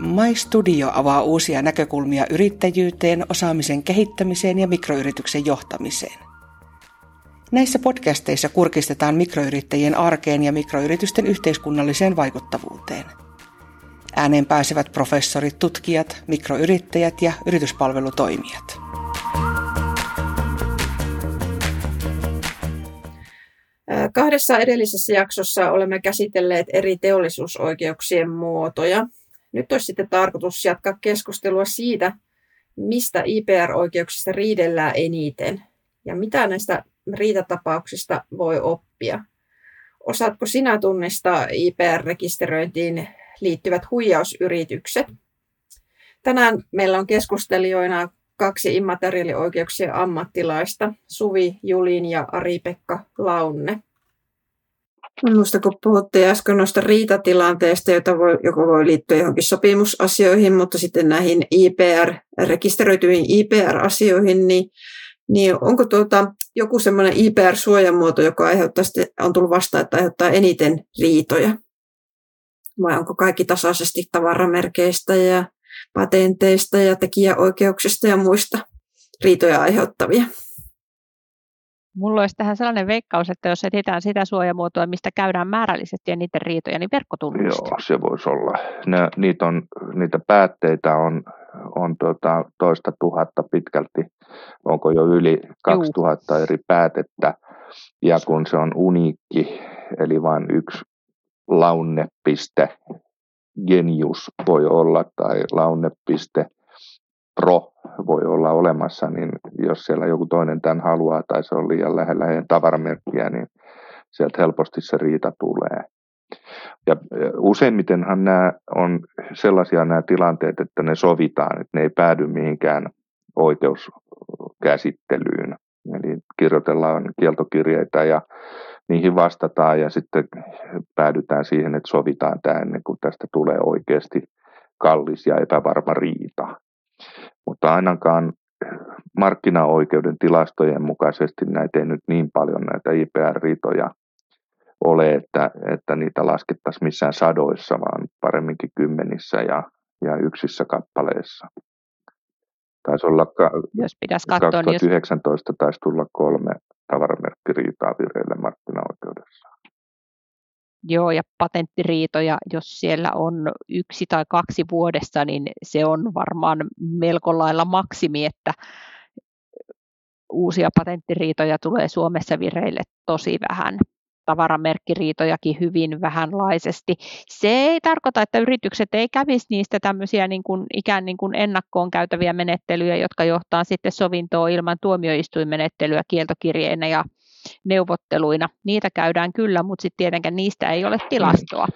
My Studio avaa uusia näkökulmia yrittäjyyteen, osaamisen kehittämiseen ja mikroyrityksen johtamiseen. Näissä podcasteissa kurkistetaan mikroyrittäjien arkeen ja mikroyritysten yhteiskunnalliseen vaikuttavuuteen. Ääneen pääsevät professorit, tutkijat, mikroyrittäjät ja yrityspalvelutoimijat. Kahdessa edellisessä jaksossa olemme käsitelleet eri teollisuusoikeuksien muotoja. Nyt olisi sitten tarkoitus jatkaa keskustelua siitä, mistä IPR-oikeuksista riidellään eniten ja mitä näistä riitatapauksista voi oppia. Osaatko sinä tunnistaa IPR-rekisteröintiin liittyvät huijausyritykset? Tänään meillä on keskustelijoina kaksi immateriaalioikeuksien ammattilaista, Suvi Julin ja Ari-Pekka Launne. Minusta kun puhuttiin äsken noista riitatilanteista, joita voi, joko voi liittyä johonkin sopimusasioihin, mutta sitten näihin IPR, rekisteröityihin IPR-asioihin, niin, niin onko tuota, joku semmoinen IPR-suojamuoto, joka aiheuttaa on tullut vastaan, että aiheuttaa eniten riitoja? Vai onko kaikki tasaisesti tavaramerkeistä ja patenteista ja tekijäoikeuksista ja muista riitoja aiheuttavia? Mulla olisi tähän sellainen veikkaus, että jos etsitään sitä suojamuotoa, mistä käydään määrällisesti ja niiden riitoja, niin verkkotunnus. Joo, se voisi olla. Ne, niitä, on, niitä päätteitä on, on tuota, toista tuhatta pitkälti, onko jo yli 2000 Juu. eri päätettä. Ja kun se on uniikki, eli vain yksi launepiste, genius voi olla tai launepiste, pro voi olla olemassa, niin jos siellä joku toinen tämän haluaa tai se on liian lähellä heidän tavaramerkkiä, niin sieltä helposti se riita tulee. Ja useimmitenhan nämä on sellaisia nämä tilanteet, että ne sovitaan, että ne ei päädy mihinkään oikeuskäsittelyyn. Eli kirjoitellaan kieltokirjeitä ja niihin vastataan ja sitten päädytään siihen, että sovitaan tämä ennen kuin tästä tulee oikeasti kallis ja epävarma riita. Mutta ainakaan markkinaoikeuden tilastojen mukaisesti näitä ei nyt niin paljon näitä IPR-riitoja ole, että, että niitä laskettaisiin missään sadoissa, vaan paremminkin kymmenissä ja, ja yksissä kappaleissa. Taisi olla jos pitäisi katsoa, 2019 niin jos... taisi tulla kolme tavaramerkkiriitaa vireille markkinaoikeudessa. Joo, ja patenttiriitoja, jos siellä on yksi tai kaksi vuodessa, niin se on varmaan melko lailla maksimi, että uusia patenttiriitoja tulee Suomessa vireille tosi vähän tavaramerkkiriitojakin hyvin vähänlaisesti. Se ei tarkoita, että yritykset ei kävisi niistä tämmöisiä niin kuin, ikään niin kuin ennakkoon käytäviä menettelyjä, jotka johtaa sitten sovintoon ilman tuomioistuinmenettelyä kieltokirjeinä ja neuvotteluina. Niitä käydään kyllä, mutta sitten tietenkään niistä ei ole tilastoa.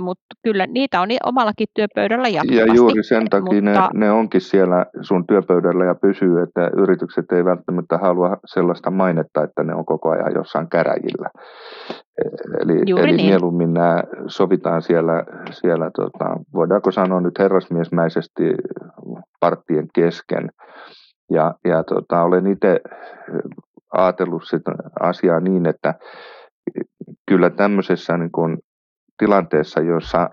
Mutta kyllä niitä on omallakin työpöydällä jatkuvasti. Ja juuri sen takia mutta... ne, ne onkin siellä sun työpöydällä ja pysyy, että yritykset ei välttämättä halua sellaista mainetta, että ne on koko ajan jossain käräjillä. Eli, eli niin. mieluummin nämä sovitaan siellä, siellä tota, voidaanko sanoa nyt herrasmiesmäisesti parttien kesken. Ja, ja tota, olen itse ajatellut sitä asiaa niin, että kyllä tämmöisessä niin kuin tilanteessa, jossa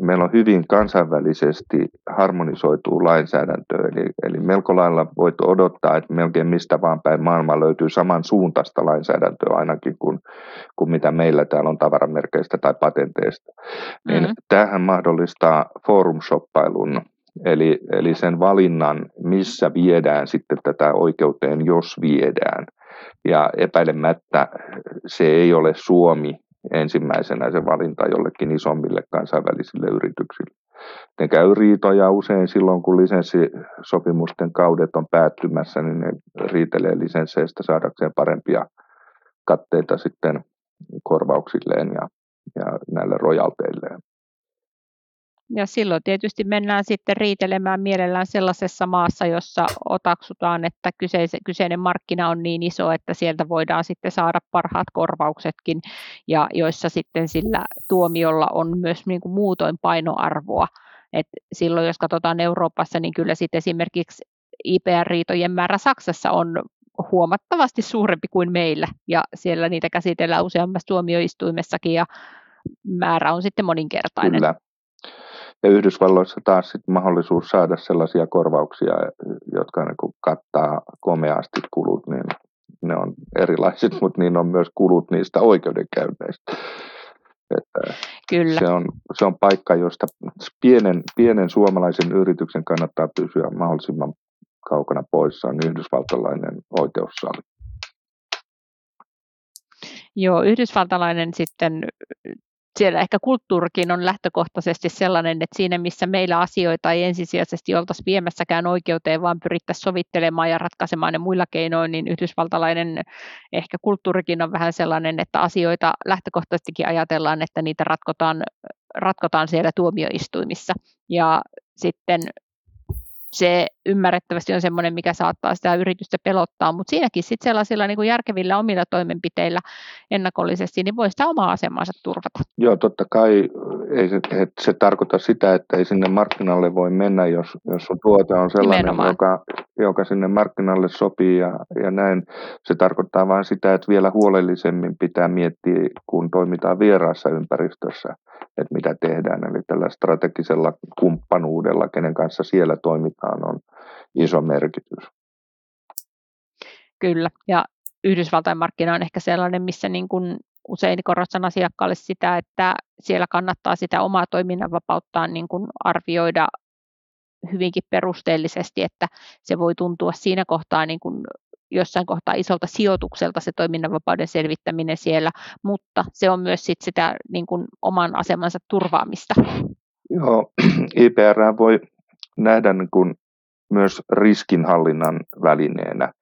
meillä on hyvin kansainvälisesti harmonisoituu lainsäädäntö, eli, eli melko lailla voit odottaa, että melkein mistä vaan päin maailmaa löytyy samansuuntaista lainsäädäntöä ainakin kuin, kuin mitä meillä täällä on tavaramerkeistä tai patenteista. Niin mm-hmm. tämähän mahdollistaa forum-shoppailun, eli, eli sen valinnan, missä viedään sitten tätä oikeuteen, jos viedään – ja epäilemättä se ei ole Suomi ensimmäisenä se valinta jollekin isommille kansainvälisille yrityksille. Ne käy riitoja usein silloin, kun lisenssisopimusten kaudet on päättymässä, niin ne riitelee lisensseistä saadakseen parempia katteita sitten korvauksilleen ja, ja näille rojalteilleen. Ja silloin tietysti mennään sitten riitelemään mielellään sellaisessa maassa, jossa otaksutaan, että kyseinen markkina on niin iso, että sieltä voidaan sitten saada parhaat korvauksetkin, ja joissa sitten sillä tuomiolla on myös niin kuin muutoin painoarvoa. Et silloin jos katsotaan Euroopassa, niin kyllä sitten esimerkiksi IPR-riitojen määrä Saksassa on huomattavasti suurempi kuin meillä, ja siellä niitä käsitellään useammassa tuomioistuimessakin, ja määrä on sitten moninkertainen. Kyllä. Ja Yhdysvalloissa taas sit mahdollisuus saada sellaisia korvauksia, jotka niin kuin kattaa komeasti kulut, niin ne on erilaiset, mutta niin on myös kulut niistä oikeudenkäynneistä. Että Kyllä. Se, on, se on paikka, josta pienen, pienen suomalaisen yrityksen kannattaa pysyä mahdollisimman kaukana poissa, on yhdysvaltalainen oikeussali. Joo, yhdysvaltalainen sitten siellä ehkä kulttuurikin on lähtökohtaisesti sellainen, että siinä missä meillä asioita ei ensisijaisesti oltaisi viemässäkään oikeuteen, vaan pyrittäisiin sovittelemaan ja ratkaisemaan ne muilla keinoin, niin yhdysvaltalainen ehkä kulttuurikin on vähän sellainen, että asioita lähtökohtaisestikin ajatellaan, että niitä ratkotaan, ratkotaan siellä tuomioistuimissa. Ja sitten se ymmärrettävästi on semmoinen, mikä saattaa sitä yritystä pelottaa, mutta siinäkin sitten sellaisilla niin kuin järkevillä omilla toimenpiteillä ennakollisesti, niin voi sitä omaa asemansa turvata. Joo, totta kai ei se, että se tarkoita sitä, että ei sinne markkinalle voi mennä, jos, jos sun tuote on sellainen, joka, joka sinne markkinalle sopii ja, ja näin. Se tarkoittaa vain sitä, että vielä huolellisemmin pitää miettiä, kun toimitaan vieraassa ympäristössä, että mitä tehdään. Eli tällä strategisella kumppanuudella, kenen kanssa siellä toimitaan, on iso merkitys. Kyllä, ja Yhdysvaltain markkina on ehkä sellainen, missä niin kuin usein korostan asiakkaalle sitä, että siellä kannattaa sitä omaa toiminnanvapauttaa niin kuin arvioida hyvinkin perusteellisesti, että se voi tuntua siinä kohtaa niin kuin jossain kohtaa isolta sijoitukselta se toiminnanvapauden selvittäminen siellä, mutta se on myös sit sitä niin kuin oman asemansa turvaamista. Joo, IPR voi nähdä niin kuin myös riskinhallinnan välineenä.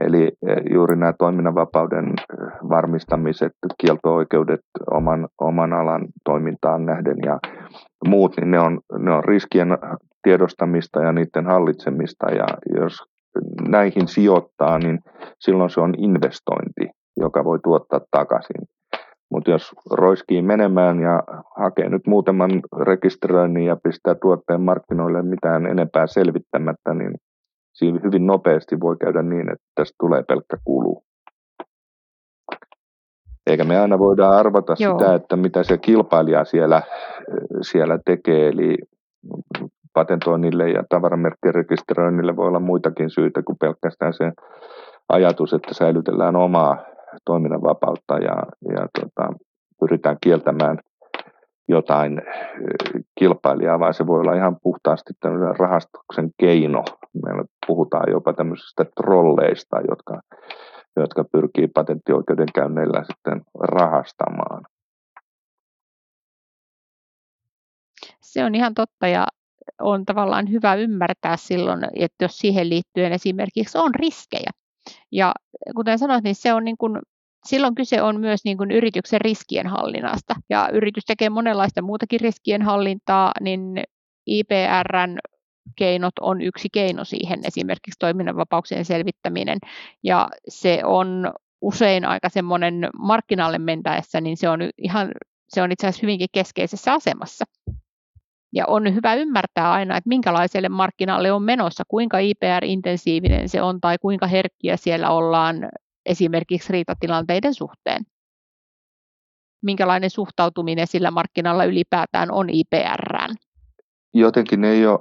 Eli eh, juuri nämä toiminnanvapauden eh, varmistamiset, kielto-oikeudet oman, oman alan toimintaan nähden ja muut, niin ne on, ne on riskien tiedostamista ja niiden hallitsemista. Ja jos näihin sijoittaa, niin silloin se on investointi, joka voi tuottaa takaisin. Mutta jos roiskii menemään ja hakee nyt muutaman rekisteröinnin ja pistää tuotteen markkinoille mitään enempää selvittämättä, niin siinä hyvin nopeasti voi käydä niin, että tästä tulee pelkkä kulu. Eikä me aina voida arvata Joo. sitä, että mitä se kilpailija siellä, siellä tekee. Eli patentoinnille ja tavaramerkkirekisteröinnille voi olla muitakin syitä kuin pelkästään se ajatus, että säilytellään omaa toiminnan vapautta ja, ja tota, pyritään kieltämään jotain kilpailijaa, vaan se voi olla ihan puhtaasti tämmöinen rahastuksen keino. Meillä puhutaan jopa tämmöisistä trolleista, jotka, jotka pyrkii patenttioikeudenkäynneillä sitten rahastamaan. Se on ihan totta ja on tavallaan hyvä ymmärtää silloin, että jos siihen liittyen esimerkiksi on riskejä. Ja kuten sanoit, niin se on niin kuin, silloin kyse on myös niin kuin yrityksen riskienhallinnasta. Ja yritys tekee monenlaista muutakin riskienhallintaa, niin IPRn keinot on yksi keino siihen, esimerkiksi toiminnanvapauksien selvittäminen. Ja se on usein aika semmoinen markkinalle mentäessä, niin se on ihan se on itse asiassa hyvinkin keskeisessä asemassa. Ja on hyvä ymmärtää aina, että minkälaiselle markkinalle on menossa, kuinka IPR-intensiivinen se on tai kuinka herkkiä siellä ollaan esimerkiksi riitatilanteiden suhteen. Minkälainen suhtautuminen sillä markkinalla ylipäätään on IPRään? Jotenkin ei ole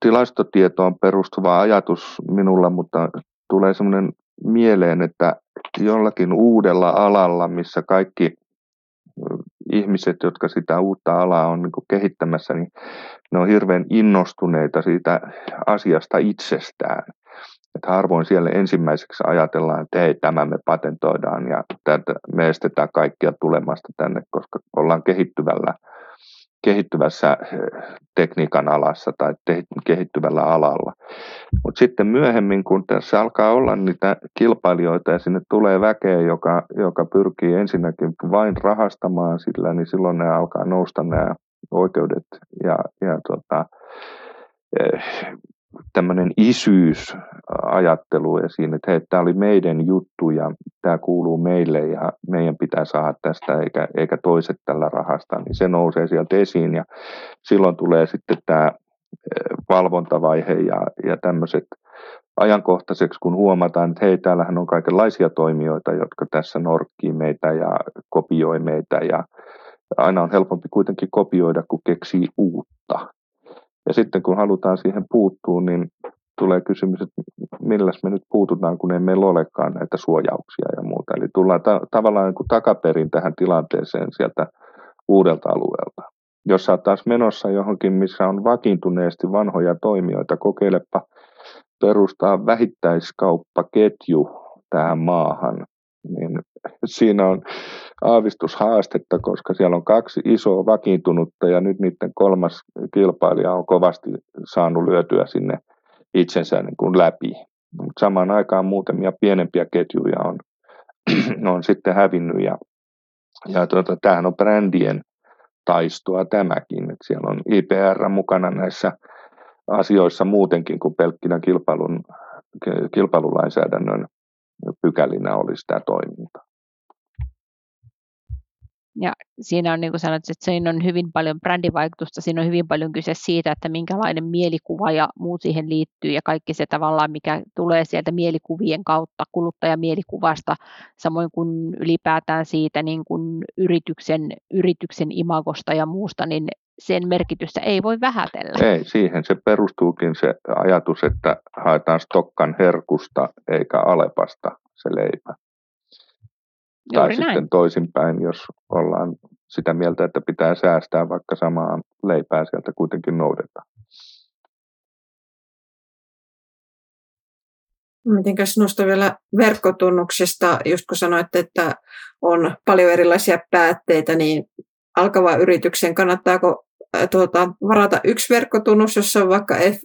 tilastotietoon perustuva ajatus minulla, mutta tulee sellainen mieleen, että jollakin uudella alalla, missä kaikki ihmiset, jotka sitä uutta alaa on niin kehittämässä, niin ne on hirveän innostuneita siitä asiasta itsestään. Että harvoin siellä ensimmäiseksi ajatellaan, että hei, tämä me patentoidaan ja me estetään kaikkia tulemasta tänne, koska ollaan kehittyvällä, kehittyvässä eh, tekniikan alassa tai kehittyvällä alalla. Mutta sitten myöhemmin, kun tässä alkaa olla niitä kilpailijoita ja sinne tulee väkeä, joka, joka pyrkii ensinnäkin vain rahastamaan sillä, niin silloin ne alkaa nousta nämä oikeudet ja, ja tota, eh, tämmöinen isyysajattelu esiin, että hei, tämä oli meidän juttu ja tämä kuuluu meille ja meidän pitää saada tästä eikä, eikä toiset tällä rahasta, niin se nousee sieltä esiin ja silloin tulee sitten tämä valvontavaihe ja, ja tämmöiset ajankohtaiseksi, kun huomataan, että hei, täällähän on kaikenlaisia toimijoita, jotka tässä norkkii meitä ja kopioi meitä ja aina on helpompi kuitenkin kopioida, kuin keksii uutta. Ja sitten kun halutaan siihen puuttua, niin tulee kysymys, että milläs me nyt puututaan, kun ei meillä olekaan näitä suojauksia ja muuta. Eli tullaan ta- tavallaan niin kuin takaperin tähän tilanteeseen sieltä uudelta alueelta. Jos sä taas menossa johonkin, missä on vakiintuneesti vanhoja toimijoita, kokeilepa perustaa vähittäiskauppaketju tähän maahan, niin siinä on aavistushaastetta, koska siellä on kaksi isoa vakiintunutta ja nyt niiden kolmas kilpailija on kovasti saanut lyötyä sinne itsensä niin kuin läpi. Mutta samaan aikaan muutamia pienempiä ketjuja on, on sitten hävinnyt ja, ja tuota, tämähän on brändien taistoa tämäkin. Et siellä on IPR mukana näissä asioissa muutenkin kuin pelkkinä kilpailun, kilpailulainsäädännön pykälinä olisi tämä toiminta. Ja siinä on, niin kuin sanoit, että siinä on hyvin paljon brändivaikutusta, siinä on hyvin paljon kyse siitä, että minkälainen mielikuva ja muut siihen liittyy ja kaikki se tavallaan, mikä tulee sieltä mielikuvien kautta, kuluttajamielikuvasta, samoin kuin ylipäätään siitä niin kuin yrityksen, yrityksen imagosta ja muusta, niin sen merkitystä ei voi vähätellä. Ei, siihen se perustuukin se ajatus, että haetaan stokkan herkusta eikä alepasta se leipä. Juuri tai näin. sitten toisinpäin, jos ollaan sitä mieltä, että pitää säästää, vaikka samaa leipää sieltä kuitenkin noudetaan. Mitenkä sinusta vielä verkkotunnuksista, just kun sanoit, että on paljon erilaisia päätteitä, niin alkava yrityksen kannattaako tuota, varata yksi verkkotunnus, jossa on vaikka F,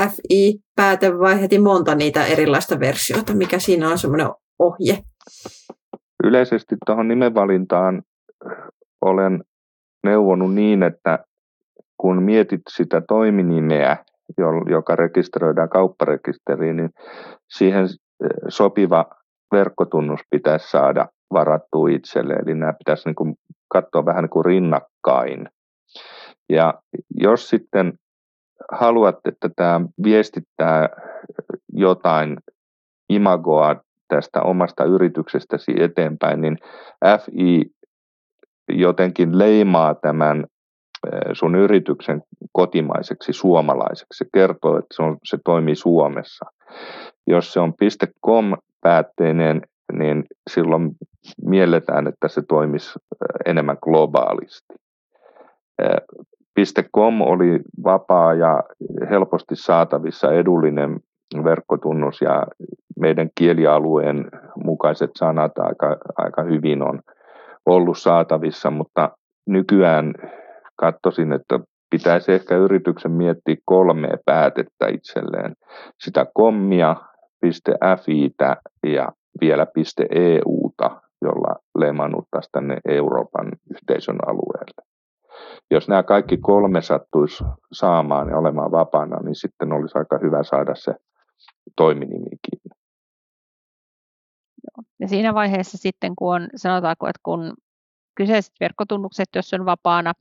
FI-pääte vai heti monta niitä erilaista versioita? Mikä siinä on semmoinen ohje? Yleisesti tuohon nimenvalintaan olen neuvonut niin, että kun mietit sitä toiminimeä, joka rekisteröidään kaupparekisteriin, niin siihen sopiva verkkotunnus pitäisi saada varattua itselle. Eli nämä pitäisi niin kuin katsoa vähän niin kuin rinnakkain. Ja jos sitten haluat, että tämä viestittää jotain imagoa tästä omasta yrityksestäsi eteenpäin, niin FI jotenkin leimaa tämän sun yrityksen kotimaiseksi suomalaiseksi. Se kertoo, että se, on, se toimii Suomessa. Jos se on .com-päätteinen, niin silloin mielletään, että se toimisi enemmän globaalisti. .com oli vapaa ja helposti saatavissa edullinen verkkotunnus ja meidän kielialueen mukaiset sanat aika, aika hyvin on ollut saatavissa, mutta nykyään katsoisin, että pitäisi ehkä yrityksen miettiä kolme päätettä itselleen. Sitä kommia, .fiitä ja vielä .euta, jolla lemannuttaisi tänne Euroopan yhteisön alueelle. Jos nämä kaikki kolme sattuisi saamaan ja olemaan vapaana, niin sitten olisi aika hyvä saada se toiminimikin. Ja siinä vaiheessa sitten, kun on, sanotaanko, että kun kyseiset verkkotunnukset, jos on vapaana,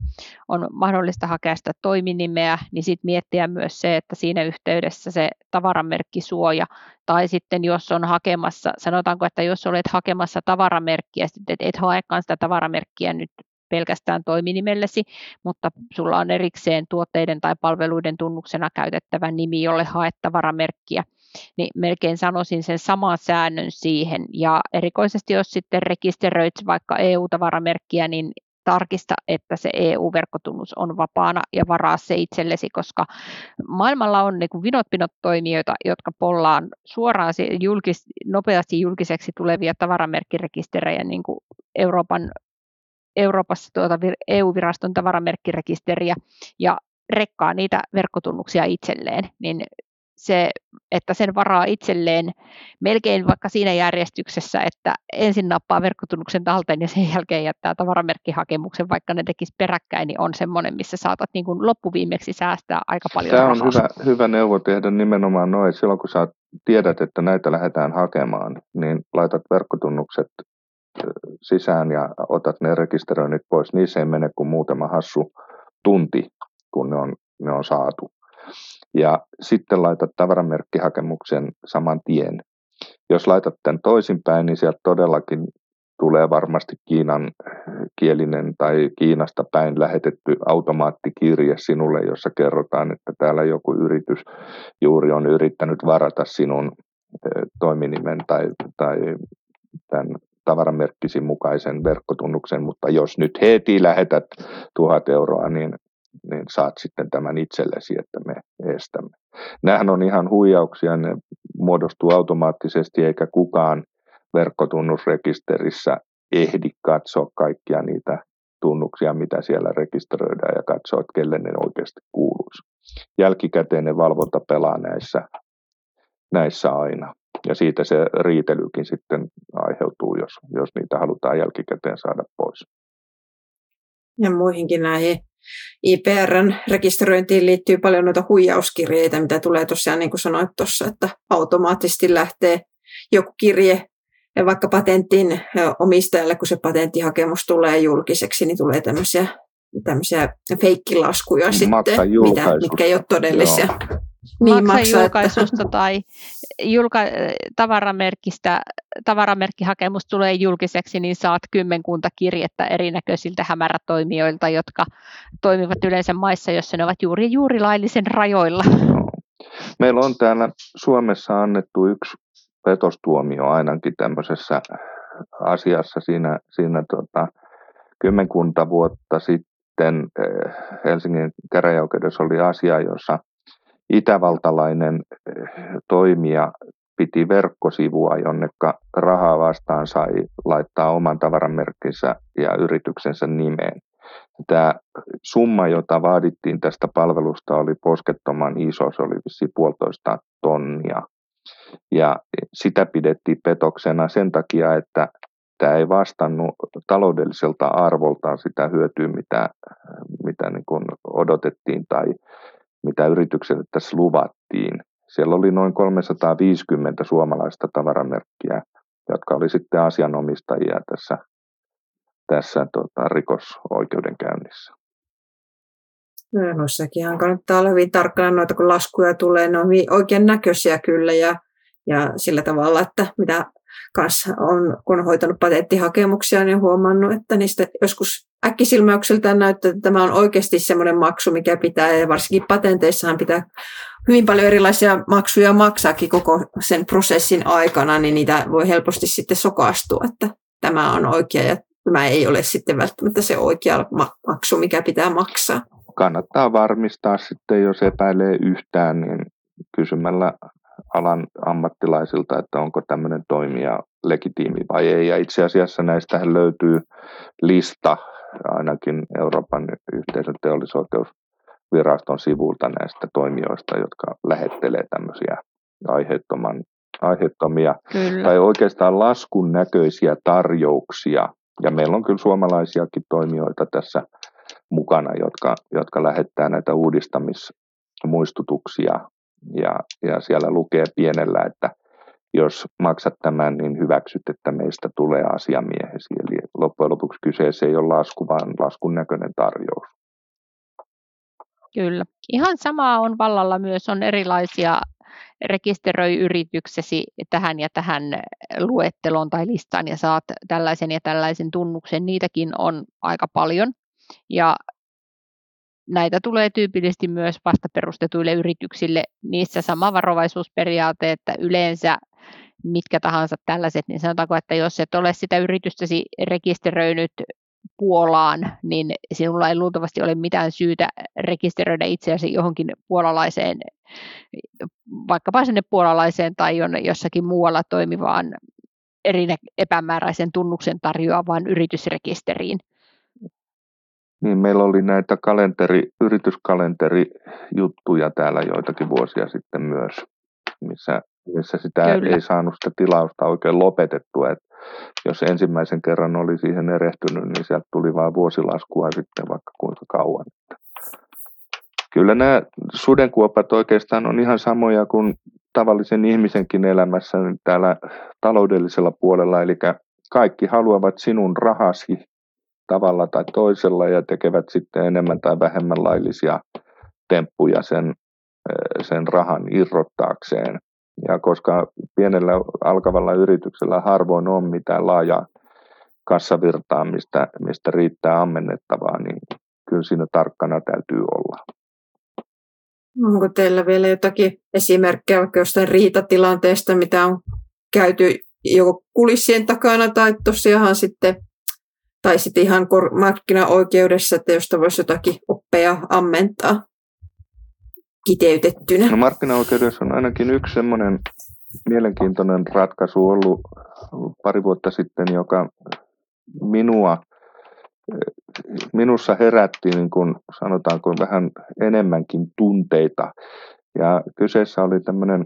on mahdollista hakea sitä toiminimeä, niin sitten miettiä myös se, että siinä yhteydessä se tavaramerkkisuoja, tai sitten jos on hakemassa, sanotaanko, että jos olet hakemassa tavaramerkkiä, sitten et haekaan sitä tavaramerkkiä nyt pelkästään toiminimellesi, mutta sulla on erikseen tuotteiden tai palveluiden tunnuksena käytettävä nimi, jolle haet tavaramerkkiä, niin melkein sanoisin sen saman säännön siihen. Ja erikoisesti jos sitten rekisteröit vaikka EU-tavaramerkkiä, niin tarkista, että se EU-verkkotunnus on vapaana ja varaa se itsellesi, koska maailmalla on niin vinot pinot toimijoita, jotka pollaan suoraan julkis, nopeasti julkiseksi tulevia tavaramerkkirekisterejä niin kuin Euroopan Euroopassa tuota EU-viraston tavaramerkkirekisteriä ja rekkaa niitä verkkotunnuksia itselleen, niin se, että sen varaa itselleen melkein vaikka siinä järjestyksessä, että ensin nappaa verkkotunnuksen talteen ja sen jälkeen jättää tavaramerkkihakemuksen, vaikka ne tekisi peräkkäin, niin on semmoinen, missä saatat niin kuin loppuviimeksi säästää aika paljon Tämä on hyvä, hyvä neuvo tehdä nimenomaan noin. Silloin kun sä tiedät, että näitä lähdetään hakemaan, niin laitat verkkotunnukset sisään ja otat ne rekisteröinnit pois, niin se ei mene kuin muutama hassu tunti, kun ne on, ne on saatu. Ja sitten laitat tavaramerkkihakemuksen saman tien. Jos laitat tämän toisinpäin, niin sieltä todellakin tulee varmasti Kiinan kielinen tai Kiinasta päin lähetetty automaattikirje sinulle, jossa kerrotaan, että täällä joku yritys juuri on yrittänyt varata sinun toiminimen tai, tai tämän tavaramerkkisi mukaisen verkkotunnuksen, mutta jos nyt heti lähetät tuhat euroa, niin, niin saat sitten tämän itsellesi, että me estämme. Nämähän on ihan huijauksia, ne muodostuu automaattisesti eikä kukaan verkkotunnusrekisterissä ehdi katsoa kaikkia niitä tunnuksia, mitä siellä rekisteröidään ja katsoa, että kelle ne oikeasti kuuluisi. Jälkikäteinen valvonta pelaa näissä, näissä aina. Ja siitä se riitelykin sitten aiheutuu, jos, jos niitä halutaan jälkikäteen saada pois. Ja muihinkin näihin IPRn rekisteröintiin liittyy paljon noita huijauskirjeitä, mitä tulee tosiaan, niin kuin sanoit tuossa, että automaattisesti lähtee joku kirje ja vaikka patentin omistajalle, kun se patenttihakemus tulee julkiseksi, niin tulee tämmöisiä, tämmöisiä feikkilaskuja sitten, mitä, mitkä ei ole todellisia. Joo. Niin, maksaa julkaisusta että... tai julka, tavaramerkistä, tavaramerkkihakemus tulee julkiseksi, niin saat kymmenkunta kirjettä erinäköisiltä hämärätoimijoilta, jotka toimivat yleensä maissa, joissa ne ovat juuri juuri laillisen rajoilla. Meillä on täällä Suomessa annettu yksi petostuomio ainakin tämmöisessä asiassa siinä, siinä tota, kymmenkunta vuotta sitten eh, Helsingin käräjäoikeudessa oli asia, jossa itävaltalainen eh, toimija piti verkkosivua, jonne rahaa vastaan sai laittaa oman tavaramerkkinsä ja yrityksensä nimeen. Tämä summa, jota vaadittiin tästä palvelusta, oli poskettoman iso, se oli vissi puolitoista tonnia. Ja sitä pidettiin petoksena sen takia, että tämä ei vastannut taloudelliselta arvoltaan sitä hyötyä, mitä, mitä niin odotettiin tai mitä yritykselle tässä luvattiin. Siellä oli noin 350 suomalaista tavaramerkkiä, jotka oli sitten asianomistajia tässä, tässä tota, rikosoikeudenkäynnissä. No, noissakin kannattaa olla hyvin tarkkana noita, kun laskuja tulee. Ne on oikein näköisiä kyllä ja, ja sillä tavalla, että mitä kanssa on, kun on hoitanut patenttihakemuksia, niin huomannut, että niistä joskus äkkisilmäykseltään näyttää, että tämä on oikeasti semmoinen maksu, mikä pitää, ja varsinkin patenteissahan pitää hyvin paljon erilaisia maksuja maksaakin koko sen prosessin aikana, niin niitä voi helposti sitten sokastua, että tämä on oikea ja tämä ei ole sitten välttämättä se oikea maksu, mikä pitää maksaa. Kannattaa varmistaa sitten, jos epäilee yhtään, niin kysymällä alan ammattilaisilta, että onko tämmöinen toimija legitiimi vai ei. Ja itse asiassa näistähän löytyy lista ainakin Euroopan yhteisön teollisoikeusviraston sivulta näistä toimijoista, jotka lähettelee tämmöisiä aiheettoman, aiheettomia kyllä. tai oikeastaan laskun näköisiä tarjouksia. Ja meillä on kyllä suomalaisiakin toimijoita tässä mukana, jotka, jotka lähettää näitä uudistamismuistutuksia ja, ja siellä lukee pienellä, että jos maksat tämän, niin hyväksyt, että meistä tulee asiamiehesi. Eli loppujen lopuksi kyseessä ei ole lasku, vaan laskun näköinen tarjous. Kyllä. Ihan samaa on vallalla myös, on erilaisia rekisteröi yrityksesi tähän ja tähän luetteloon tai listaan ja saat tällaisen ja tällaisen tunnuksen. Niitäkin on aika paljon. Ja näitä tulee tyypillisesti myös vasta perustetuille yrityksille. Niissä sama varovaisuusperiaate, että yleensä mitkä tahansa tällaiset, niin sanotaanko, että jos et ole sitä yritystäsi rekisteröinyt Puolaan, niin sinulla ei luultavasti ole mitään syytä rekisteröidä itseäsi johonkin puolalaiseen, vaikkapa sinne puolalaiseen tai jossakin muualla toimivaan eri epämääräisen tunnuksen tarjoavaan yritysrekisteriin. Niin, meillä oli näitä kalenteri, yrityskalenteri-juttuja täällä joitakin vuosia sitten myös, missä, missä sitä Kyllä. ei saanut sitä tilausta oikein lopetettua. Et jos ensimmäisen kerran oli siihen erehtynyt, niin sieltä tuli vain vuosilaskua sitten vaikka kuinka kauan. Kyllä nämä sudenkuopat oikeastaan on ihan samoja kuin tavallisen ihmisenkin elämässä täällä taloudellisella puolella, eli kaikki haluavat sinun rahasi tavalla tai toisella ja tekevät sitten enemmän tai vähemmän laillisia temppuja sen, sen rahan irrottaakseen. Ja koska pienellä alkavalla yrityksellä harvoin on mitään laajaa kassavirtaa, mistä, mistä riittää ammennettavaa, niin kyllä siinä tarkkana täytyy olla. Onko teillä vielä jotakin esimerkkejä vaikka jostain riitatilanteesta, mitä on käyty joko kulissien takana tai tosiaan sitten, tai sitten ihan markkinaoikeudessa, että josta voisi jotakin oppeja ammentaa kiteytettynä? No markkinaoikeudessa on ainakin yksi semmoinen mielenkiintoinen ratkaisu ollut pari vuotta sitten, joka minua, minussa herätti niin kuin sanotaanko vähän enemmänkin tunteita. Ja kyseessä oli tämmöinen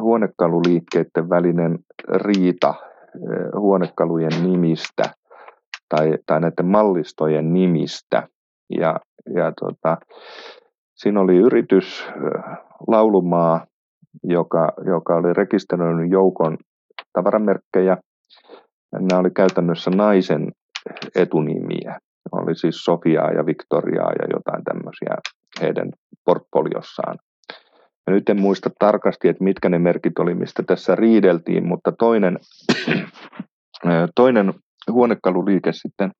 huonekaluliikkeiden välinen riita huonekalujen nimistä tai, tai näiden mallistojen nimistä. Ja, ja tota, siinä oli yritys Laulumaa, joka, joka oli rekisteröinyt joukon tavaramerkkejä. Nämä oli käytännössä naisen etunimiä. Oli siis Sofiaa ja Victoriaa ja jotain tämmöisiä heidän portfoliossaan. Ja nyt en muista tarkasti, että mitkä ne merkit oli, mistä tässä riideltiin, mutta toinen, toinen huonekaluliike sitten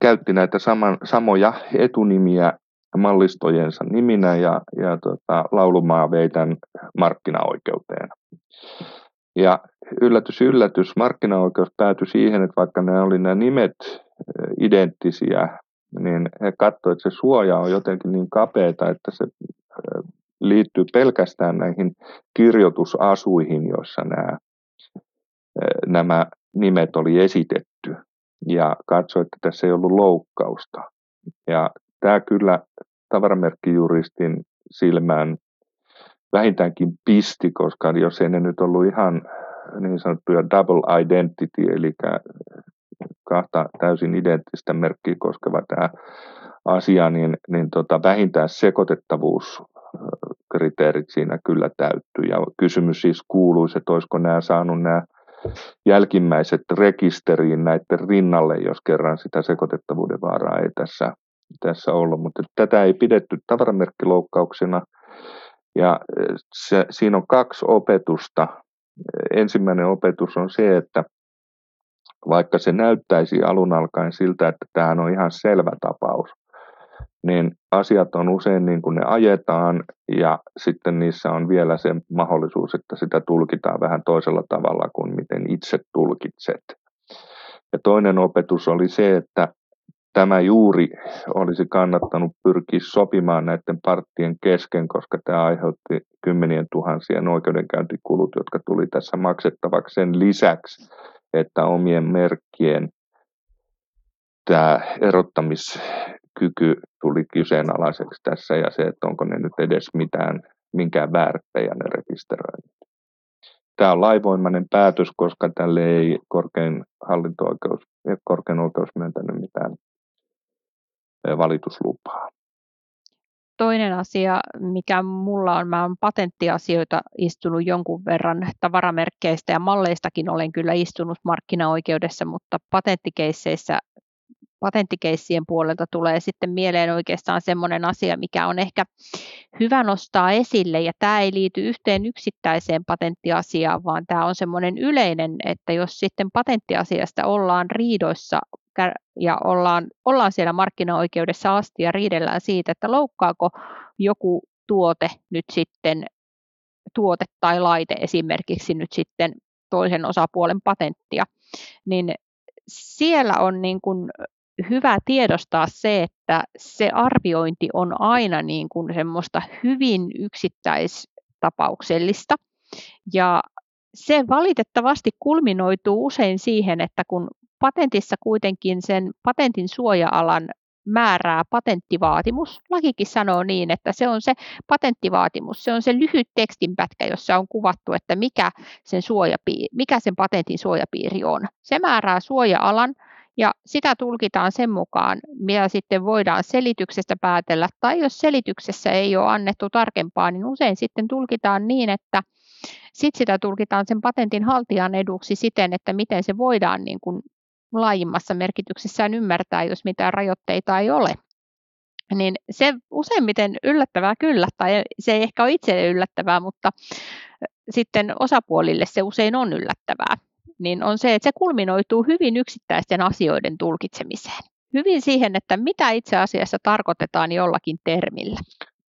käytti näitä saman, samoja etunimiä mallistojensa niminä ja, ja tota, laulumaa vei tämän markkinaoikeuteen. Ja yllätys, yllätys, markkinaoikeus päätyi siihen, että vaikka ne oli nämä nimet identtisiä, niin he katsoivat, että se suoja on jotenkin niin kapeata, että se liittyy pelkästään näihin kirjoitusasuihin, joissa nämä, nämä nimet oli esitetty. Ja katsoi, että tässä ei ollut loukkausta. Ja tämä kyllä tavaramerkkijuristin silmään vähintäänkin pisti, koska jos ei ne nyt ollut ihan niin sanottuja double identity, eli kahta täysin identtistä merkkiä koskeva tämä asia, niin, niin tota, vähintään sekoitettavuuskriteerit siinä kyllä täyttyy. Ja kysymys siis kuuluisi, että olisiko nämä saanut nämä jälkimmäiset rekisteriin näiden rinnalle, jos kerran sitä sekoitettavuuden vaaraa ei tässä tässä ollut, mutta tätä ei pidetty tavaramerkkiloukkauksena. Ja e, se, siinä on kaksi opetusta. Ensimmäinen opetus on se, että vaikka se näyttäisi alun alkaen siltä, että tämä on ihan selvä tapaus, niin asiat on usein niin kuin ne ajetaan ja sitten niissä on vielä se mahdollisuus, että sitä tulkitaan vähän toisella tavalla kuin miten itse tulkitset. Ja toinen opetus oli se, että tämä juuri olisi kannattanut pyrkiä sopimaan näiden parttien kesken, koska tämä aiheutti kymmenien tuhansien oikeudenkäyntikulut, jotka tuli tässä maksettavaksi sen lisäksi, että omien merkkien tämä erottamiskyky tuli kyseenalaiseksi tässä ja se, että onko ne nyt edes mitään, minkään väärttejä ne rekisteröinnit. Tämä on laivoimainen päätös, koska tälle ei korkein hallinto-oikeus, korkein oikeus myöntänyt mitään valituslupaa. Toinen asia, mikä mulla on, mä olen patenttiasioita istunut jonkun verran tavaramerkkeistä ja malleistakin olen kyllä istunut markkinaoikeudessa, mutta patenttikeisseissä patenttikeissien puolelta tulee sitten mieleen oikeastaan semmoinen asia, mikä on ehkä hyvä nostaa esille, ja tämä ei liity yhteen yksittäiseen patenttiasiaan, vaan tämä on semmoinen yleinen, että jos sitten patenttiasiasta ollaan riidoissa ja ollaan, ollaan siellä markkinaoikeudessa asti ja riidellään siitä, että loukkaako joku tuote nyt sitten, tuote tai laite esimerkiksi nyt sitten toisen osapuolen patenttia, niin siellä on niin kuin hyvä tiedostaa se, että se arviointi on aina niin kuin semmoista hyvin yksittäistapauksellista. Ja se valitettavasti kulminoituu usein siihen, että kun patentissa kuitenkin sen patentin suoja-alan määrää patenttivaatimus. Lakikin sanoo niin, että se on se patenttivaatimus, se on se lyhyt tekstinpätkä, jossa on kuvattu, että mikä sen, suojapiiri, mikä sen patentin suojapiiri on. Se määrää suoja-alan ja sitä tulkitaan sen mukaan, mitä sitten voidaan selityksestä päätellä, tai jos selityksessä ei ole annettu tarkempaa, niin usein sitten tulkitaan niin, että sitten sitä tulkitaan sen patentin haltijan eduksi siten, että miten se voidaan niin kuin laajimmassa merkityksessään ymmärtää, jos mitään rajoitteita ei ole. Niin se useimmiten yllättävää kyllä, tai se ei ehkä ole itselle yllättävää, mutta sitten osapuolille se usein on yllättävää. Niin on se, että se kulminoituu hyvin yksittäisten asioiden tulkitsemiseen. Hyvin siihen, että mitä itse asiassa tarkoitetaan jollakin termillä.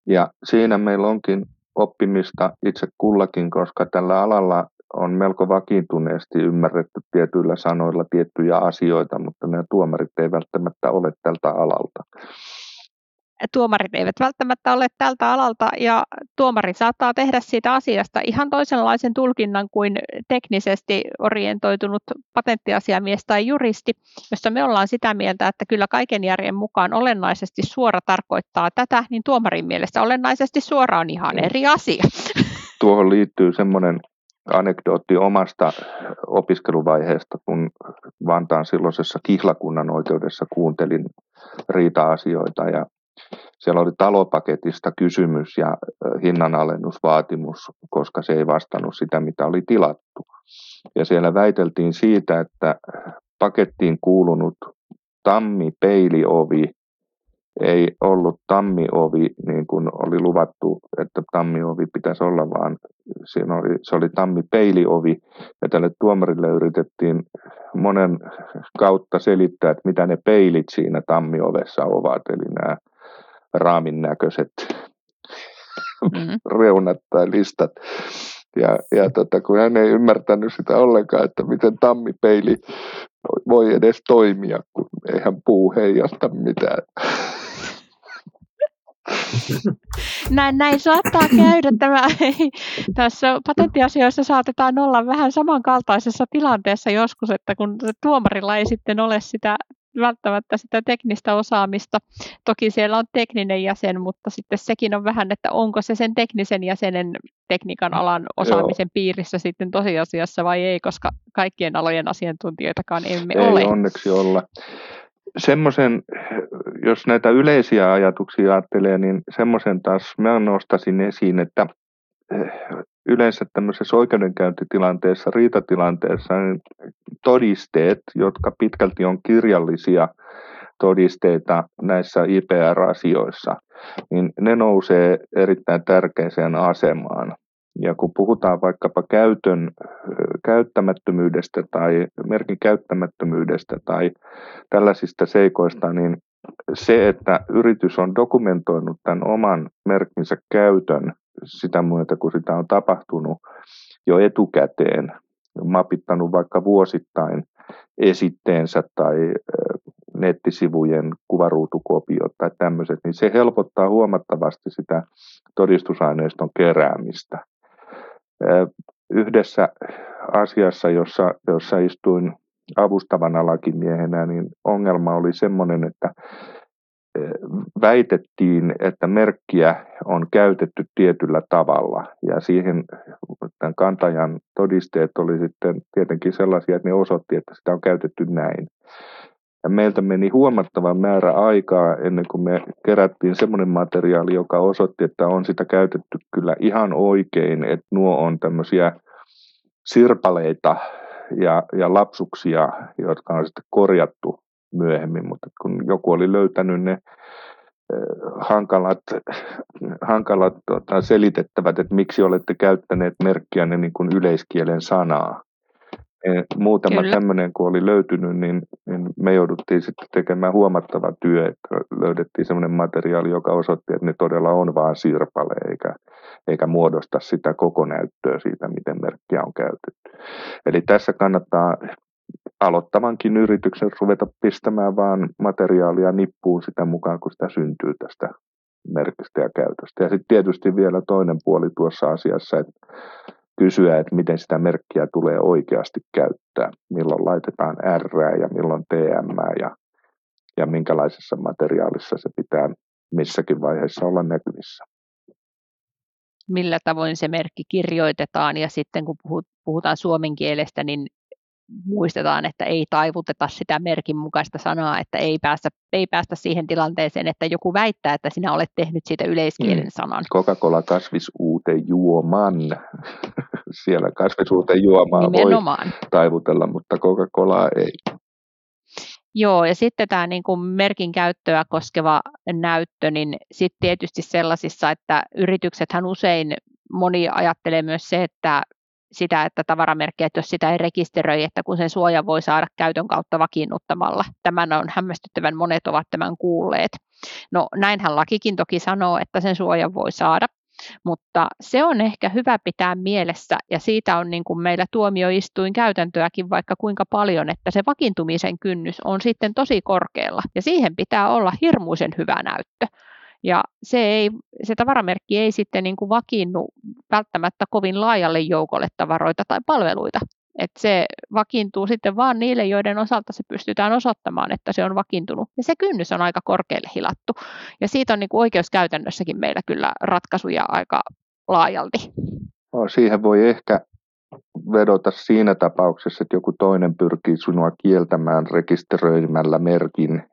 Ja siinä meillä onkin oppimista itse kullakin, koska tällä alalla on melko vakiintuneesti ymmärretty tietyillä sanoilla tiettyjä asioita, mutta ne tuomarit ei välttämättä ole tältä alalta tuomarit eivät välttämättä ole tältä alalta ja tuomari saattaa tehdä siitä asiasta ihan toisenlaisen tulkinnan kuin teknisesti orientoitunut patenttiasiamies tai juristi, jossa me ollaan sitä mieltä, että kyllä kaiken järjen mukaan olennaisesti suora tarkoittaa tätä, niin tuomarin mielestä olennaisesti suora on ihan eri asia. Tuohon liittyy semmoinen anekdootti omasta opiskeluvaiheesta, kun Vantaan silloisessa kihlakunnan oikeudessa kuuntelin riita-asioita ja siellä oli talopaketista kysymys ja hinnanalennusvaatimus, koska se ei vastannut sitä, mitä oli tilattu. Ja siellä väiteltiin siitä, että pakettiin kuulunut tammi-peiliovi ei ollut tammiovi, niin kuin oli luvattu, että tammiovi pitäisi olla, vaan siinä oli, se oli tammi-peiliovi. Ja tälle tuomarille yritettiin monen kautta selittää, että mitä ne peilit siinä tammiovessa ovat. Eli nämä raamin näköiset mm-hmm. reunat tai listat. Ja, ja tota, kun hän ei ymmärtänyt sitä ollenkaan, että miten tammipeili voi edes toimia, kun eihän puu heijasta mitään. Näin, näin saattaa käydä. Tämä, tässä patenttiasioissa saatetaan olla vähän samankaltaisessa tilanteessa joskus, että kun tuomarilla ei sitten ole sitä välttämättä sitä teknistä osaamista. Toki siellä on tekninen jäsen, mutta sitten sekin on vähän, että onko se sen teknisen jäsenen tekniikan alan osaamisen Joo. piirissä sitten tosiasiassa vai ei, koska kaikkien alojen asiantuntijoitakaan emme ei ole. onneksi olla. Semmoisen, jos näitä yleisiä ajatuksia ajattelee, niin semmoisen taas mä nostaisin esiin, että yleensä tämmöisessä oikeudenkäyntitilanteessa, riitatilanteessa, niin todisteet, jotka pitkälti on kirjallisia todisteita näissä IPR-asioissa, niin ne nousee erittäin tärkeäseen asemaan. Ja kun puhutaan vaikkapa käytön, käyttämättömyydestä tai merkin käyttämättömyydestä tai tällaisista seikoista, niin se, että yritys on dokumentoinut tämän oman merkkinsä käytön sitä myötä, kun sitä on tapahtunut jo etukäteen, mapittanut vaikka vuosittain esitteensä tai nettisivujen kuvaruutukopiot tai tämmöiset, niin se helpottaa huomattavasti sitä todistusaineiston keräämistä. Yhdessä asiassa, jossa, jossa istuin avustavana lakimiehenä, niin ongelma oli semmoinen, että väitettiin, että merkkiä on käytetty tietyllä tavalla ja siihen tämän kantajan todisteet oli sitten tietenkin sellaisia, että ne osoitti, että sitä on käytetty näin. Ja meiltä meni huomattava määrä aikaa ennen kuin me kerättiin semmoinen materiaali, joka osoitti, että on sitä käytetty kyllä ihan oikein, että nuo on tämmöisiä sirpaleita ja, ja lapsuksia, jotka on sitten korjattu myöhemmin, mutta kun joku oli löytänyt ne hankalat, hankalat tota, selitettävät, että miksi olette käyttäneet merkkiä ne niin kuin yleiskielen sanaa. Muutama Kyllä. tämmöinen, kun oli löytynyt, niin, niin me jouduttiin sitten tekemään huomattava työ, että löydettiin semmoinen materiaali, joka osoitti, että ne todella on vain sirpale, eikä, eikä muodosta sitä koko näyttöä siitä, miten merkkiä on käytetty. Eli tässä kannattaa aloittavankin yrityksen ruveta pistämään vaan materiaalia nippuun sitä mukaan, kun sitä syntyy tästä merkistä ja käytöstä. Ja sitten tietysti vielä toinen puoli tuossa asiassa, että kysyä, että miten sitä merkkiä tulee oikeasti käyttää, milloin laitetaan R ja milloin TM ja, ja minkälaisessa materiaalissa se pitää missäkin vaiheessa olla näkyvissä. Millä tavoin se merkki kirjoitetaan ja sitten kun puhutaan suomen kielestä, niin muistetaan, että ei taivuteta sitä merkin mukaista sanaa, että ei päästä, ei päästä siihen tilanteeseen, että joku väittää, että sinä olet tehnyt siitä yleiskielen mm. sanan. Coca-Cola kasvisuute juoman. Siellä kasvisuute juomaa Nimenomaan. voi taivutella, mutta Coca-Cola ei. Joo, ja sitten tämä niin kuin merkin käyttöä koskeva näyttö, niin sitten tietysti sellaisissa, että yrityksethän usein, moni ajattelee myös se, että sitä, että tavaramerkki, että jos sitä ei rekisteröi, että kun sen suoja voi saada käytön kautta vakiinnuttamalla. Tämän on hämmästyttävän monet ovat tämän kuulleet. No näinhän lakikin toki sanoo, että sen suojan voi saada, mutta se on ehkä hyvä pitää mielessä, ja siitä on niin kuin meillä tuomioistuin käytäntöäkin vaikka kuinka paljon, että se vakiintumisen kynnys on sitten tosi korkealla, ja siihen pitää olla hirmuisen hyvä näyttö. Ja se, ei, se tavaramerkki ei sitten niin kuin vakiinnu välttämättä kovin laajalle joukolle tavaroita tai palveluita. Et se vakiintuu sitten vaan niille, joiden osalta se pystytään osoittamaan, että se on vakiintunut. Ja se kynnys on aika korkealle hilattu. Ja siitä on niin kuin oikeuskäytännössäkin meillä kyllä ratkaisuja aika laajalti. No, siihen voi ehkä vedota siinä tapauksessa, että joku toinen pyrkii sinua kieltämään rekisteröimällä merkin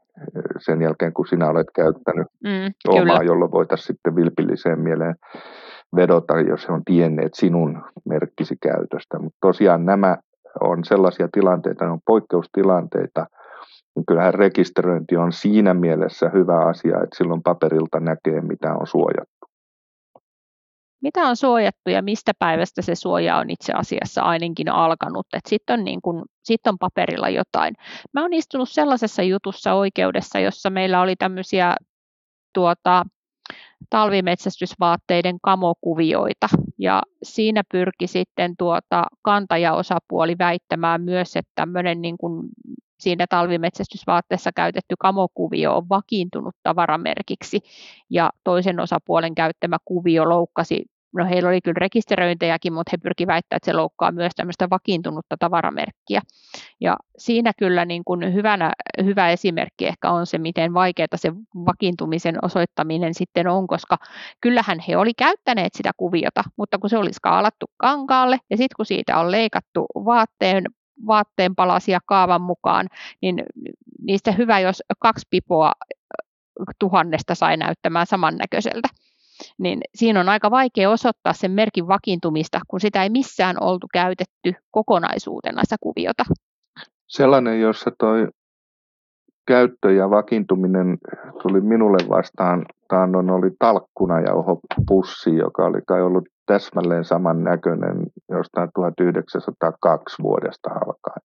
sen jälkeen, kun sinä olet käyttänyt mm, omaa, kyllä. jolloin voitaisiin sitten vilpilliseen mieleen vedota, jos he on tienneet sinun merkkisi käytöstä. Mutta tosiaan nämä on sellaisia tilanteita, ne on poikkeustilanteita, niin kyllähän rekisteröinti on siinä mielessä hyvä asia, että silloin paperilta näkee, mitä on suojattu. Mitä on suojattu ja mistä päivästä se suoja on itse asiassa ainakin alkanut. Sitten on, niin kun, sit on paperilla jotain. Mä oon istunut sellaisessa jutussa oikeudessa, jossa meillä oli tämmöisiä tuota, talvimetsästysvaatteiden kamokuvioita. Ja siinä pyrki sitten tuota kantajaosapuoli väittämään myös, että tämmöinen niin siinä talvimetsästysvaatteessa käytetty kamokuvio on vakiintunut tavaramerkiksi ja toisen osapuolen käyttämä kuvio loukkasi no heillä oli kyllä rekisteröintejäkin, mutta he pyrkivät väittämään, että se loukkaa myös tämmöistä vakiintunutta tavaramerkkiä. Ja siinä kyllä niin kuin hyvänä, hyvä esimerkki ehkä on se, miten vaikeaa se vakiintumisen osoittaminen sitten on, koska kyllähän he oli käyttäneet sitä kuviota, mutta kun se oli skaalattu kankaalle ja sitten kun siitä on leikattu vaatteen vaatteen palasia kaavan mukaan, niin niistä hyvä, jos kaksi pipoa tuhannesta sai näyttämään samannäköiseltä niin siinä on aika vaikea osoittaa sen merkin vakiintumista, kun sitä ei missään oltu käytetty kokonaisuutena sitä kuviota. Sellainen, jossa toi käyttö ja vakiintuminen tuli minulle vastaan taannoin oli talkkuna ja pussi, joka oli kai ollut täsmälleen saman näköinen jostain 1902 vuodesta alkaen.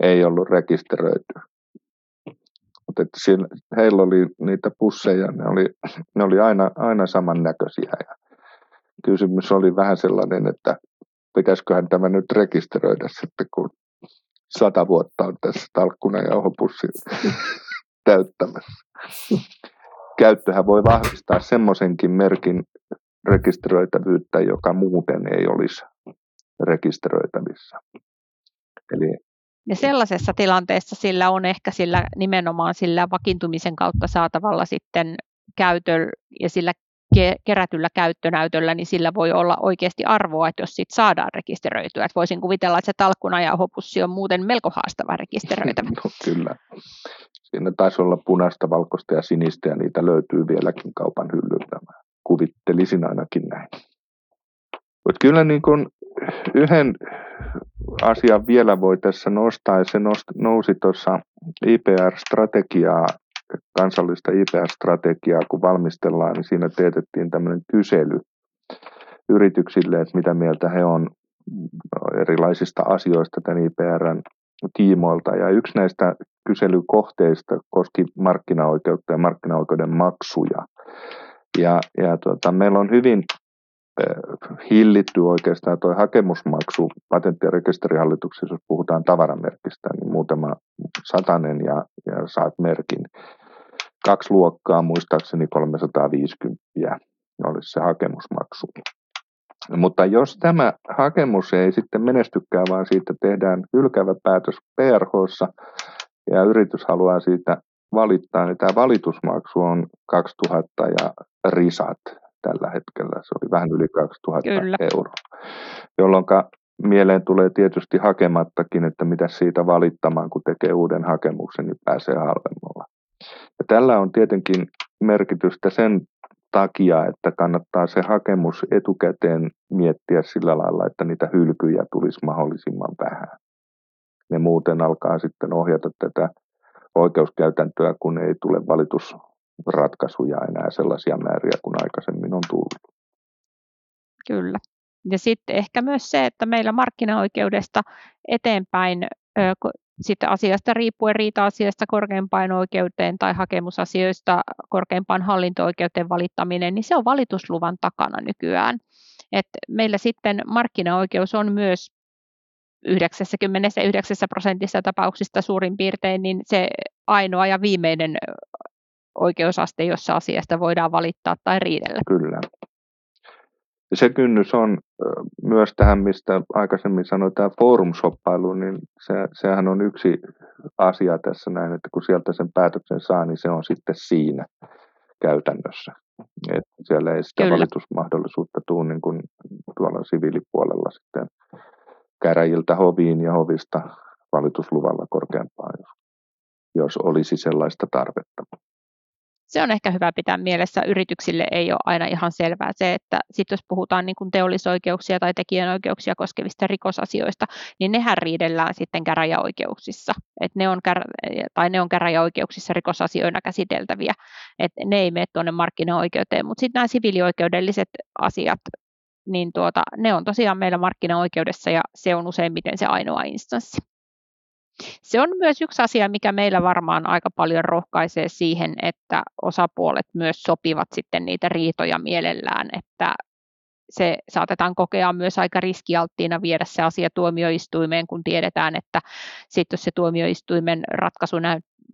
Ei ollut rekisteröity. Mutta että siellä, heillä oli niitä pusseja, ne oli, ne oli aina, aina samannäköisiä. Ja kysymys oli vähän sellainen, että pitäisiköhän tämä nyt rekisteröidä sitten, kun sata vuotta on tässä talkkuna ja ohopussi täyttämässä. Käyttöhän voi vahvistaa semmoisenkin merkin rekisteröitävyyttä, joka muuten ei olisi rekisteröitävissä. Eli ja sellaisessa tilanteessa sillä on ehkä sillä nimenomaan sillä vakiintumisen kautta saatavalla sitten käytöllä ja sillä kerätyllä käyttönäytöllä, niin sillä voi olla oikeasti arvoa, että jos siitä saadaan rekisteröityä. Että voisin kuvitella, että se talkkuna ja hopussi on muuten melko haastava rekisteröitä. No, kyllä. Siinä taisi olla punaista, valkoista ja sinistä ja niitä löytyy vieläkin kaupan hyllyltä. Kuvittelisin ainakin näin. Mutta kyllä niin kun yhden asian vielä voi tässä nostaa, ja se nousi tuossa IPR-strategiaa, kansallista IPR-strategiaa, kun valmistellaan, niin siinä teetettiin tämmöinen kysely yrityksille, että mitä mieltä he on erilaisista asioista tämän IPRn tiimoilta. Ja yksi näistä kyselykohteista koski markkinaoikeutta ja markkinaoikeuden maksuja. Ja, ja tuota, meillä on hyvin hillitty oikeastaan tuo hakemusmaksu patentti- ja rekisterihallituksessa, jos puhutaan tavaramerkistä, niin muutama satanen ja, ja saat merkin. Kaksi luokkaa, muistaakseni 350 olisi se hakemusmaksu. Mutta jos tämä hakemus ei sitten menestykään, vaan siitä tehdään hylkävä päätös PRHssa ja yritys haluaa siitä valittaa, niin tämä valitusmaksu on 2000 ja risat tällä hetkellä. Se oli vähän yli 2000 Kyllä. euroa, jolloin mieleen tulee tietysti hakemattakin, että mitä siitä valittamaan, kun tekee uuden hakemuksen, niin pääsee halvemmalla. Ja tällä on tietenkin merkitystä sen takia, että kannattaa se hakemus etukäteen miettiä sillä lailla, että niitä hylkyjä tulisi mahdollisimman vähän. Ne muuten alkaa sitten ohjata tätä oikeuskäytäntöä, kun ei tule valitus ratkaisuja enää sellaisia määriä kuin aikaisemmin on tullut. Kyllä. Ja sitten ehkä myös se, että meillä markkinaoikeudesta eteenpäin sitten asiasta riippuen riita-asiasta korkeimpaan oikeuteen tai hakemusasioista korkeimpaan hallinto-oikeuteen valittaminen, niin se on valitusluvan takana nykyään. Et meillä sitten markkinaoikeus on myös 99 prosentissa tapauksista suurin piirtein niin se ainoa ja viimeinen oikeusaste, jossa asiasta voidaan valittaa tai riidellä. Kyllä. Se kynnys on myös tähän, mistä aikaisemmin sanoin, tämä forum niin se, sehän on yksi asia tässä näin, että kun sieltä sen päätöksen saa, niin se on sitten siinä käytännössä. Et siellä ei sitä Kyllä. valitusmahdollisuutta tule niin kuin tuolla siviilipuolella sitten käräjiltä hoviin ja hovista valitusluvalla korkeampaan, jos, olisi sellaista tarvetta se on ehkä hyvä pitää mielessä. Yrityksille ei ole aina ihan selvää se, että sit jos puhutaan niin kuin teollisoikeuksia tai tekijänoikeuksia koskevista rikosasioista, niin nehän riidellään sitten käräjäoikeuksissa. Et ne, on tai ne on käräjäoikeuksissa rikosasioina käsiteltäviä, et ne ei mene tuonne markkinaoikeuteen. Mutta sitten nämä siviilioikeudelliset asiat, niin tuota, ne on tosiaan meillä markkinaoikeudessa ja se on useimmiten se ainoa instanssi. Se on myös yksi asia, mikä meillä varmaan aika paljon rohkaisee siihen, että osapuolet myös sopivat sitten niitä riitoja mielellään, että se saatetaan kokea myös aika riskialttiina viedä se asia tuomioistuimeen, kun tiedetään, että sitten jos se tuomioistuimen ratkaisu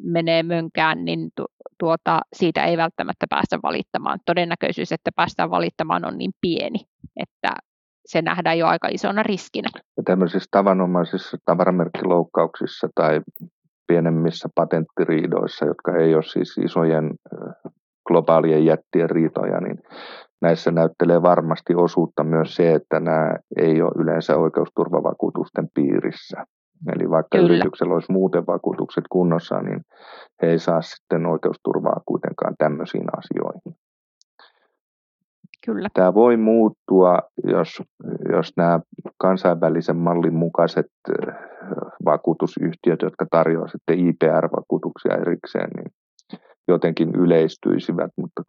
menee mönkään, niin tuota, siitä ei välttämättä päästä valittamaan. Todennäköisyys, että päästään valittamaan on niin pieni, että se nähdään jo aika isona riskinä. Ja tämmöisissä tavanomaisissa tavaramerkkiloukkauksissa tai pienemmissä patenttiriidoissa, jotka ei ole siis isojen globaalien jättien riitoja, niin näissä näyttelee varmasti osuutta myös se, että nämä ei ole yleensä oikeusturvavakuutusten piirissä. Eli vaikka Kyllä. yrityksellä olisi muuten vakuutukset kunnossa, niin he ei saa sitten oikeusturvaa kuitenkaan tämmöisiin asioihin. Kyllä. Tämä voi muuttua, jos, jos nämä kansainvälisen mallin mukaiset äh, vakuutusyhtiöt, jotka tarjoavat sitten IPR-vakuutuksia erikseen, niin jotenkin yleistyisivät, mutta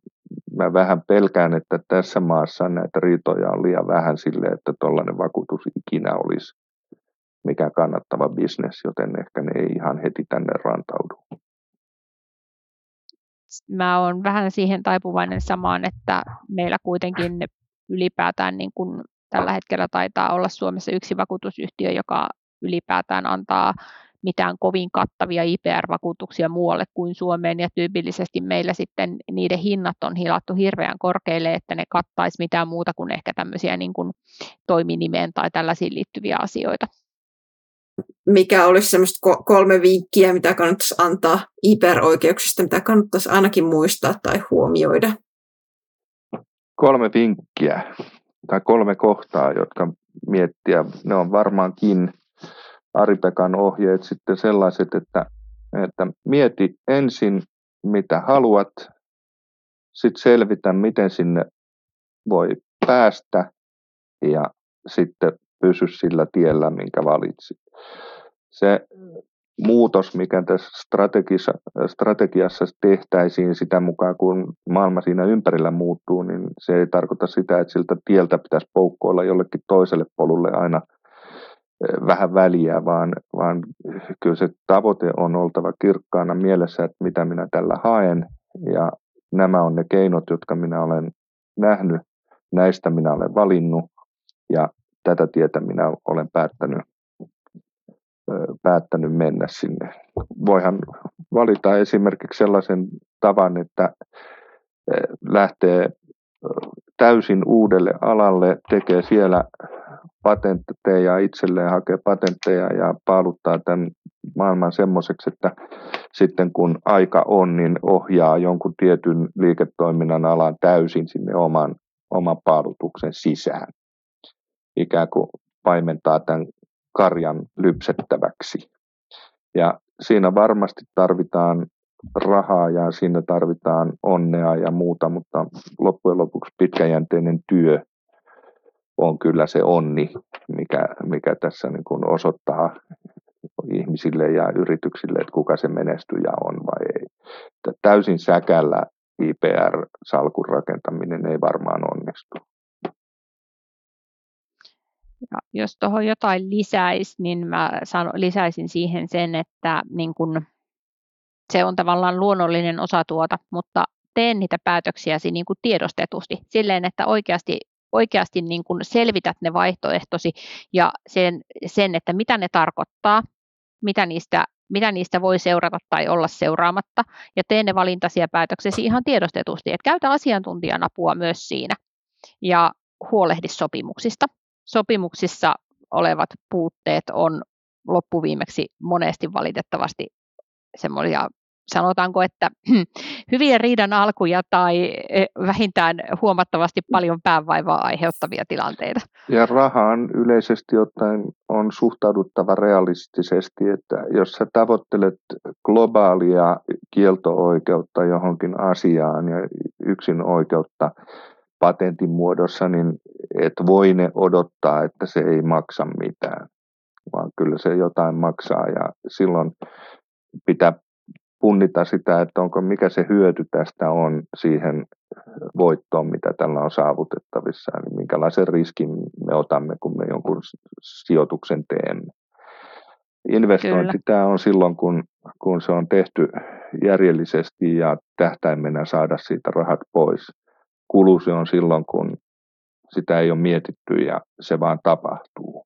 mä vähän pelkään, että tässä maassa näitä riitoja on liian vähän sille, että tuollainen vakuutus ikinä olisi mikä kannattava bisnes, joten ehkä ne ei ihan heti tänne rantaudu. Mä oon vähän siihen taipuvainen samaan, että meillä kuitenkin ylipäätään niin kuin tällä hetkellä taitaa olla Suomessa yksi vakuutusyhtiö, joka ylipäätään antaa mitään kovin kattavia IPR-vakuutuksia muualle kuin Suomeen, ja tyypillisesti meillä sitten niiden hinnat on hilattu hirveän korkeille, että ne kattaisi mitään muuta kuin ehkä tämmöisiä niin kuin toiminimeen tai tällaisiin liittyviä asioita mikä olisi semmoista kolme vinkkiä, mitä kannattaisi antaa IPR-oikeuksista, mitä kannattaisi ainakin muistaa tai huomioida? Kolme vinkkiä tai kolme kohtaa, jotka miettiä. Ne on varmaankin Aripekan ohjeet sitten sellaiset, että, että mieti ensin, mitä haluat, sitten selvitä, miten sinne voi päästä ja sitten pysy sillä tiellä, minkä valitsit. Se muutos, mikä tässä strategiassa, strategiassa tehtäisiin sitä mukaan, kun maailma siinä ympärillä muuttuu, niin se ei tarkoita sitä, että siltä tieltä pitäisi poukkoilla jollekin toiselle polulle aina eh, vähän väliä, vaan, vaan kyllä se tavoite on oltava kirkkaana mielessä, että mitä minä tällä haen, ja nämä on ne keinot, jotka minä olen nähnyt, näistä minä olen valinnut, ja tätä tietä minä olen päättänyt, päättänyt mennä sinne. Voihan valita esimerkiksi sellaisen tavan, että lähtee täysin uudelle alalle, tekee siellä patentteja itselleen, hakee patentteja ja paaluttaa tämän maailman semmoiseksi, että sitten kun aika on, niin ohjaa jonkun tietyn liiketoiminnan alan täysin sinne oman, oman paalutuksen sisään ikään kuin paimentaa tämän karjan lypsettäväksi. Ja siinä varmasti tarvitaan rahaa ja siinä tarvitaan onnea ja muuta, mutta loppujen lopuksi pitkäjänteinen työ on kyllä se onni, mikä, mikä tässä niin kuin osoittaa ihmisille ja yrityksille, että kuka se menestyjä on vai ei. Täysin säkällä IPR-salkun rakentaminen ei varmaan onnistu. Ja jos tuohon jotain lisäisi, niin mä sano, lisäisin siihen sen, että niin kun, se on tavallaan luonnollinen osa tuota, mutta teen niitä päätöksiäsi niin kuin tiedostetusti, silleen, että oikeasti, oikeasti niin kuin selvität ne vaihtoehtosi ja sen, sen, että mitä ne tarkoittaa, mitä niistä, mitä niistä voi seurata tai olla seuraamatta, ja tee ne valintasi ja päätöksesi ihan tiedostetusti, että käytä asiantuntijan apua myös siinä, ja huolehdi sopimuksista. Sopimuksissa olevat puutteet on loppuviimeksi monesti valitettavasti semmoisia sanotaanko, että hyviä riidan alkuja tai e, vähintään huomattavasti paljon päävaivaa aiheuttavia tilanteita. Ja rahaan yleisesti ottaen on suhtauduttava realistisesti, että jos sä tavoittelet globaalia kielto-oikeutta johonkin asiaan ja yksin oikeutta patentin muodossa, niin et voi ne odottaa, että se ei maksa mitään, vaan kyllä se jotain maksaa ja silloin pitää punnita sitä, että onko mikä se hyöty tästä on siihen voittoon, mitä tällä on saavutettavissa, niin minkälaisen riskin me otamme, kun me jonkun sijoituksen teemme. Investointi Kyllä. tämä on silloin, kun, kun se on tehty järjellisesti ja tähtäimenä saada siitä rahat pois. Kulu se on silloin, kun sitä ei ole mietitty ja se vaan tapahtuu.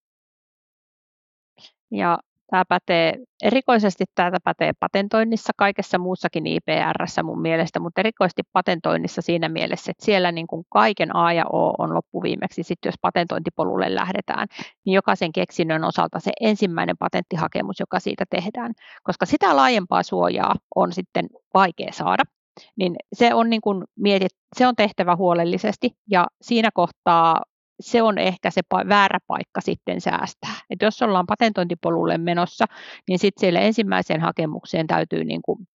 Ja Tämä pätee, erikoisesti tämä pätee patentoinnissa, kaikessa muussakin IPRssä mun mielestä, mutta erikoisesti patentoinnissa siinä mielessä, että siellä niin kuin kaiken A ja O on loppuviimeksi, sitten jos patentointipolulle lähdetään, niin jokaisen keksinnön osalta se ensimmäinen patenttihakemus, joka siitä tehdään, koska sitä laajempaa suojaa on sitten vaikea saada, niin se on, niin kuin mietit, se on tehtävä huolellisesti ja siinä kohtaa se on ehkä se väärä paikka sitten säästää. Et jos ollaan patentointipolulle menossa, niin sitten siellä ensimmäiseen hakemukseen täytyy niin kuin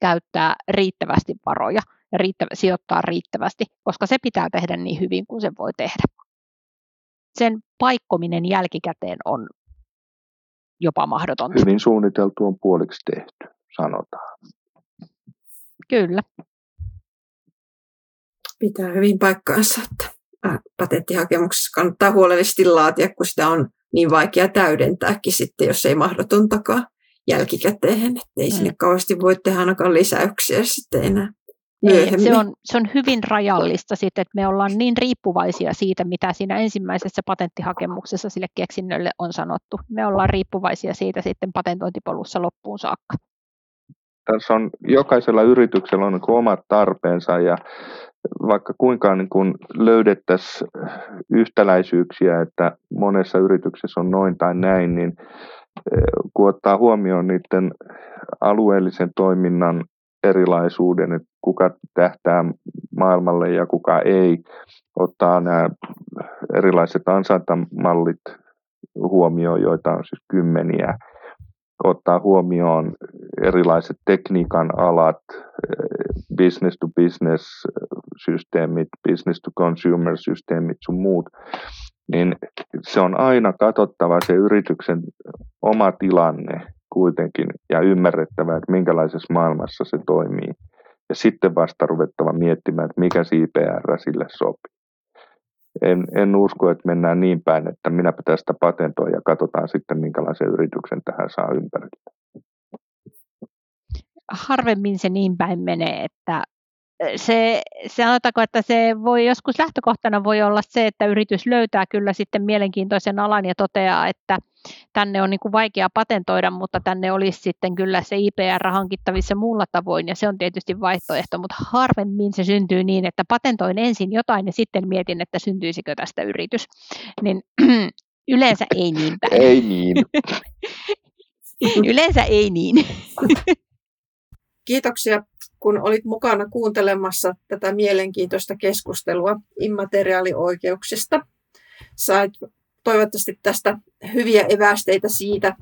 käyttää riittävästi varoja ja riittävä, sijoittaa riittävästi, koska se pitää tehdä niin hyvin kuin se voi tehdä. Sen paikkominen jälkikäteen on jopa mahdotonta. Hyvin suunniteltu on puoliksi tehty, sanotaan. Kyllä. Pitää hyvin paikkaansa, että patenttihakemuksessa kannattaa huolellisesti laatia, kun sitä on niin vaikea täydentääkin sitten, jos ei mahdotontakaan jälkikäteen. Että ei mm. sinne kauheasti voi tehdä ainakaan lisäyksiä sitten enää. Ei, se, on, se on hyvin rajallista sitten, että me ollaan niin riippuvaisia siitä, mitä siinä ensimmäisessä patenttihakemuksessa sille keksinnölle on sanottu. Me ollaan riippuvaisia siitä sitten patentointipolussa loppuun saakka. Tässä on jokaisella yrityksellä on niin omat tarpeensa ja vaikka kuinka niin kuin löydettäisiin yhtäläisyyksiä, että monessa yrityksessä on noin tai näin, niin eh, kun ottaa huomioon niiden alueellisen toiminnan erilaisuuden, että kuka tähtää maailmalle ja kuka ei, ottaa nämä erilaiset ansaintamallit huomioon, joita on siis kymmeniä, ottaa huomioon erilaiset tekniikan alat, business to business systeemit, business to consumer systeemit sun muut, niin se on aina katsottava se yrityksen oma tilanne kuitenkin ja ymmärrettävä, että minkälaisessa maailmassa se toimii. Ja sitten vasta ruvettava miettimään, että mikä CPR sille sopii en, en usko, että mennään niin päin, että minä tästä patentoin ja katsotaan sitten, minkälaisen yrityksen tähän saa ympärille. Harvemmin se niin päin menee, että se, sanotaanko, että se voi joskus lähtökohtana voi olla se, että yritys löytää kyllä sitten mielenkiintoisen alan ja toteaa, että tänne on niin kuin vaikea patentoida, mutta tänne olisi sitten kyllä se IPR hankittavissa muulla tavoin, ja se on tietysti vaihtoehto, mutta harvemmin se syntyy niin, että patentoin ensin jotain ja sitten mietin, että syntyisikö tästä yritys. Niin yleensä ei niin päin. Ei niin. yleensä ei niin. Kiitoksia, kun olit mukana kuuntelemassa tätä mielenkiintoista keskustelua immateriaalioikeuksista. Sait toivottavasti tästä hyviä evästeitä siitä,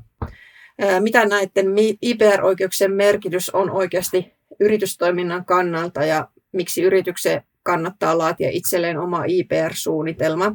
mitä näiden IPR-oikeuksien merkitys on oikeasti yritystoiminnan kannalta ja miksi yrityksen kannattaa laatia itselleen oma IPR-suunnitelma.